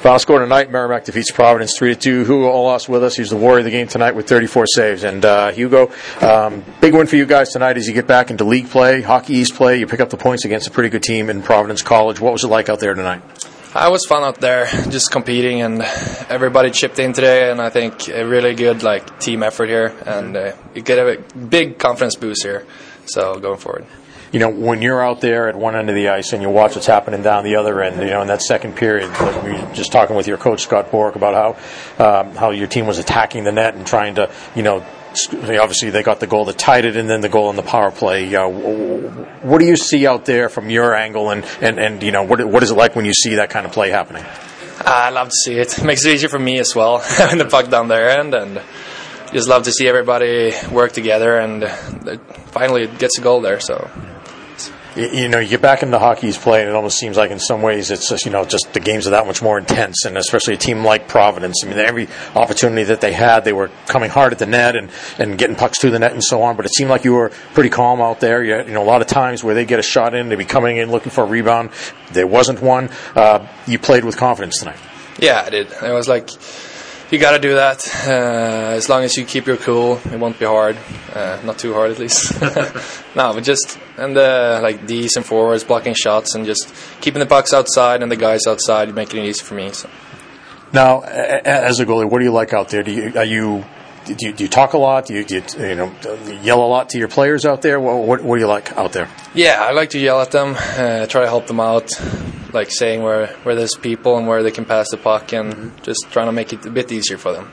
Final score tonight: Merrimack defeats Providence three to two. Hugo Ollas with us. He's the warrior of the game tonight with 34 saves. And uh, Hugo, um, big win for you guys tonight as you get back into league play, Hockey East play. You pick up the points against a pretty good team in Providence College. What was it like out there tonight? It was fun out there, just competing, and everybody chipped in today. And I think a really good like team effort here, and uh, you get a big confidence boost here. So going forward you know, when you're out there at one end of the ice and you watch what's happening down the other end, you know, in that second period, like we were just talking with your coach Scott Borek about how um, how your team was attacking the net and trying to, you know, obviously they got the goal that tied it, and then the goal in the power play. Uh, what do you see out there from your angle, and, and, and you know, what what is it like when you see that kind of play happening? I love to see it. it makes it easier for me as well having the puck down their end and just love to see everybody work together and finally it gets a goal there so you, know, you get back into Hockey East play, and it almost seems like in some ways it's just, you know, just the games are that much more intense, and especially a team like Providence. I mean, every opportunity that they had, they were coming hard at the net and, and getting pucks through the net and so on. But it seemed like you were pretty calm out there. You, you know, a lot of times where they get a shot in, they'd be coming in looking for a rebound. There wasn't one. Uh, you played with confidence tonight. Yeah, I did. It was like you got to do that. Uh, as long as you keep your cool, it won't be hard. Uh, not too hard, at least. no, but just and the like D's and forwards blocking shots and just keeping the pucks outside and the guys outside, making it easy for me. So. Now, as a goalie, what do you like out there? Do you, are you do you, do you, talk a lot? Do you, do you, you know yell a lot to your players out there? What, what, what, do you like out there? Yeah, I like to yell at them, uh, try to help them out, like saying where where there's people and where they can pass the puck, and mm-hmm. just trying to make it a bit easier for them.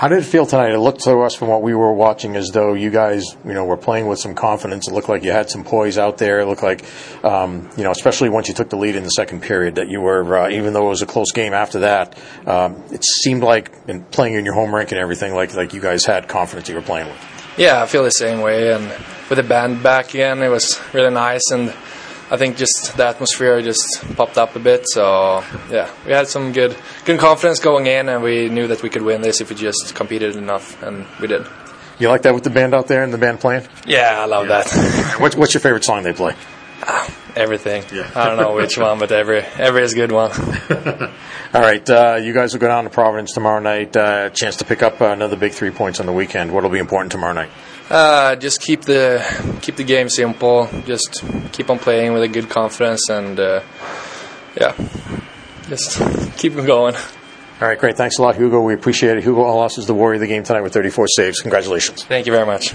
How did it feel tonight? It looked to us from what we were watching as though you guys, you know, were playing with some confidence. It looked like you had some poise out there. It looked like, um, you know, especially once you took the lead in the second period, that you were, uh, even though it was a close game after that, um, it seemed like in playing in your home rink and everything, like like you guys had confidence you were playing with. Yeah, I feel the same way. And with the band back again, it was really nice and I think just the atmosphere just popped up a bit. So yeah, we had some good good confidence going in, and we knew that we could win this if we just competed enough, and we did. You like that with the band out there and the band playing? Yeah, I love yeah. that. what's, what's your favorite song they play? Ah, everything. Yeah. I don't know which one, but every every is a good one. All right, uh, you guys will go down to Providence tomorrow night. Uh, chance to pick up another big three points on the weekend. What will be important tomorrow night? Uh, just keep the keep the game simple. Just keep on playing with a good confidence, and uh, yeah, just keep them going. All right, great. Thanks a lot, Hugo. We appreciate it. Hugo Ollas is the warrior of the game tonight with 34 saves. Congratulations. Thank you very much.